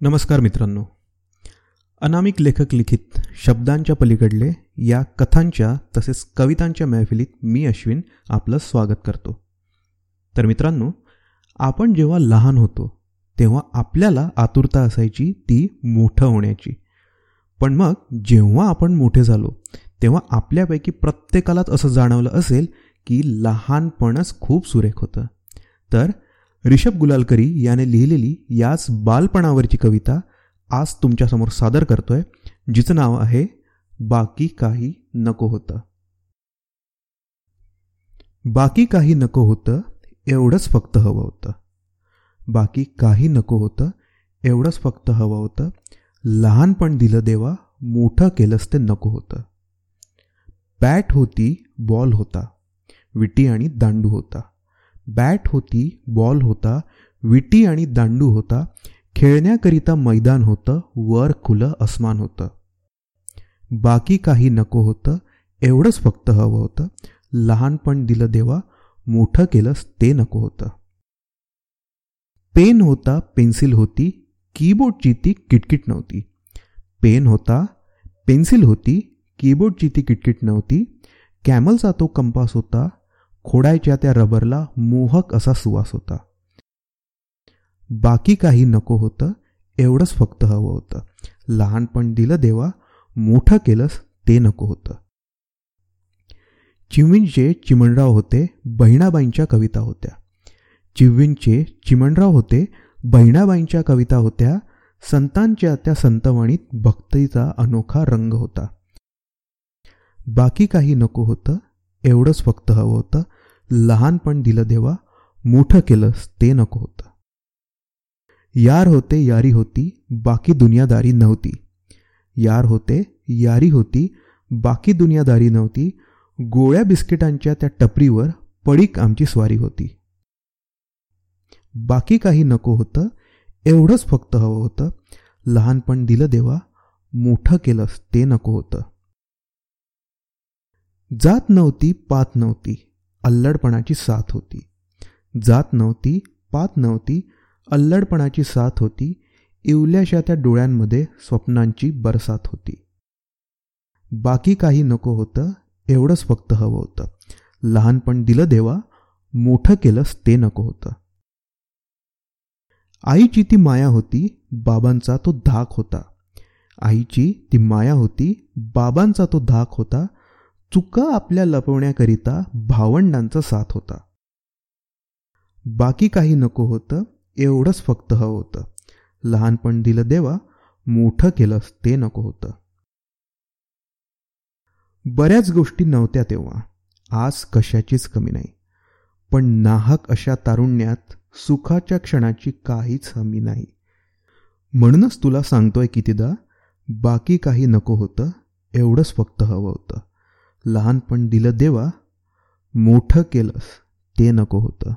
नमस्कार मित्रांनो. अनामिक लेखक लिखित शब्दांच्या पलीकडले या कथांच्या तसेच कवितांच्या मैफिलीत मी अश्विन आपलं स्वागत करतो. तर मित्रांनो आपण जेव्हा लहान होतो तेव्हा आपल्याला आतुरता असायची ती मोठं होण्याची. पण मग जेव्हा आपण मोठे झालो तेव्हा आपल्यापैकी प्रत्येकालाच असं जाणवलं असेल की लहानपणच खूप सुरेख होतं. तर रिषभ गुलालकरी याने लिहिलेली याच बालपणावरची कविता आज तुमच्यासमोर सादर करतोय जिचं नाव आहे बाकी काही नको होतं. बाकी काही नको होतं एवढंच फक्त हवं होतं. बाकी काही नको होतं एवढंच फक्त हवं होतं. लहानपण दिलं देवा मोठं केलंच ते नको होतं. बॅट होती बॉल होता. विटी आणि दांडू होता. बॅट होती बॉल होता विटी आणि दांडू होता खेळण्याकरिता मैदान होतं वर खुलं अस्मान होतं. बाकी काही नको होतं एवढंच फक्त हवं होतं. लहानपण दिलं देवा मोठं केलंस ते नको होतं. पेन होता पेन्सिल होती कीबोर्डची ती किटकिट नव्हती. पेन होता पेन्सिल होती कीबोर्डची ती किटकिट नव्हती. कॅमलचा तो कंपास होता खोडायच्या त्या रबरला मोहक असा सुवास होता. बाकी काही नको होतं एवढंच फक्त हवं होतं. लहानपण दिलं देवा मोठं केलंस ते नको होतं. चिवींचे चिमणराव होते बहिणाबाईंच्या कविता होत्या. चिवींचे चिमणराव होते बहिणाबाईंच्या कविता होत्या. संतांच्या त्या संतवाणीत भक्तीचा अनोखा रंग होता. बाकी काही नको होतं एवढंच फक्त हवं होतं. लहानपण दिलं देवा मोठं केलंस ते नको होतं. यार होते यारी होती बाकी दुनियादारी नव्हती. यार होते यारी होती बाकी दुनियादारी नव्हती. गोळ्या बिस्किटांच्या त्या टपरीवर पडीक आमची स्वारी होती. बाकी काही नको होतं एवढंच फक्त हवं होतं. लहानपण दिलं देवा मोठं केलंस ते नको होतं. जात नव्हती पात नव्हती अल्लडपणाची साथ होती. जात नव्हती पात नव्हती अल्लडपणाची साथ होती इवल्याशा त्या डोळ्यांमध्ये स्वप्नांची बरसात होती. बाकी काही नको होतं एवढंच फक्त हवं होतं. लहानपण दिलं देवा मोठं केलंस ते नको होतं. आईची ती माया होती बाबांचा तो धाक होता. आईची ती माया होती बाबांचा तो धाक होता चुका आपल्या लपवण्याकरिता भावंडांचा साथ होता. बाकी काही नको होतं एवढंच फक्त हवं होतं. लहानपण दिलं देवा मोठं केलंस ते नको होतं. बऱ्याच गोष्टी नव्हत्या तेव्हा. आज कशाचीच कमी नाही. पण नाहक अशा तारुण्यात सुखाच्या क्षणाची काहीच हमी नाही. म्हणूनच तुला सांगतोय कितीदा बाकी काही नको होतं एवढंच फक्त हवं होतं. लहानपण दिलं देवा मोठं केलंस ते नको होतं.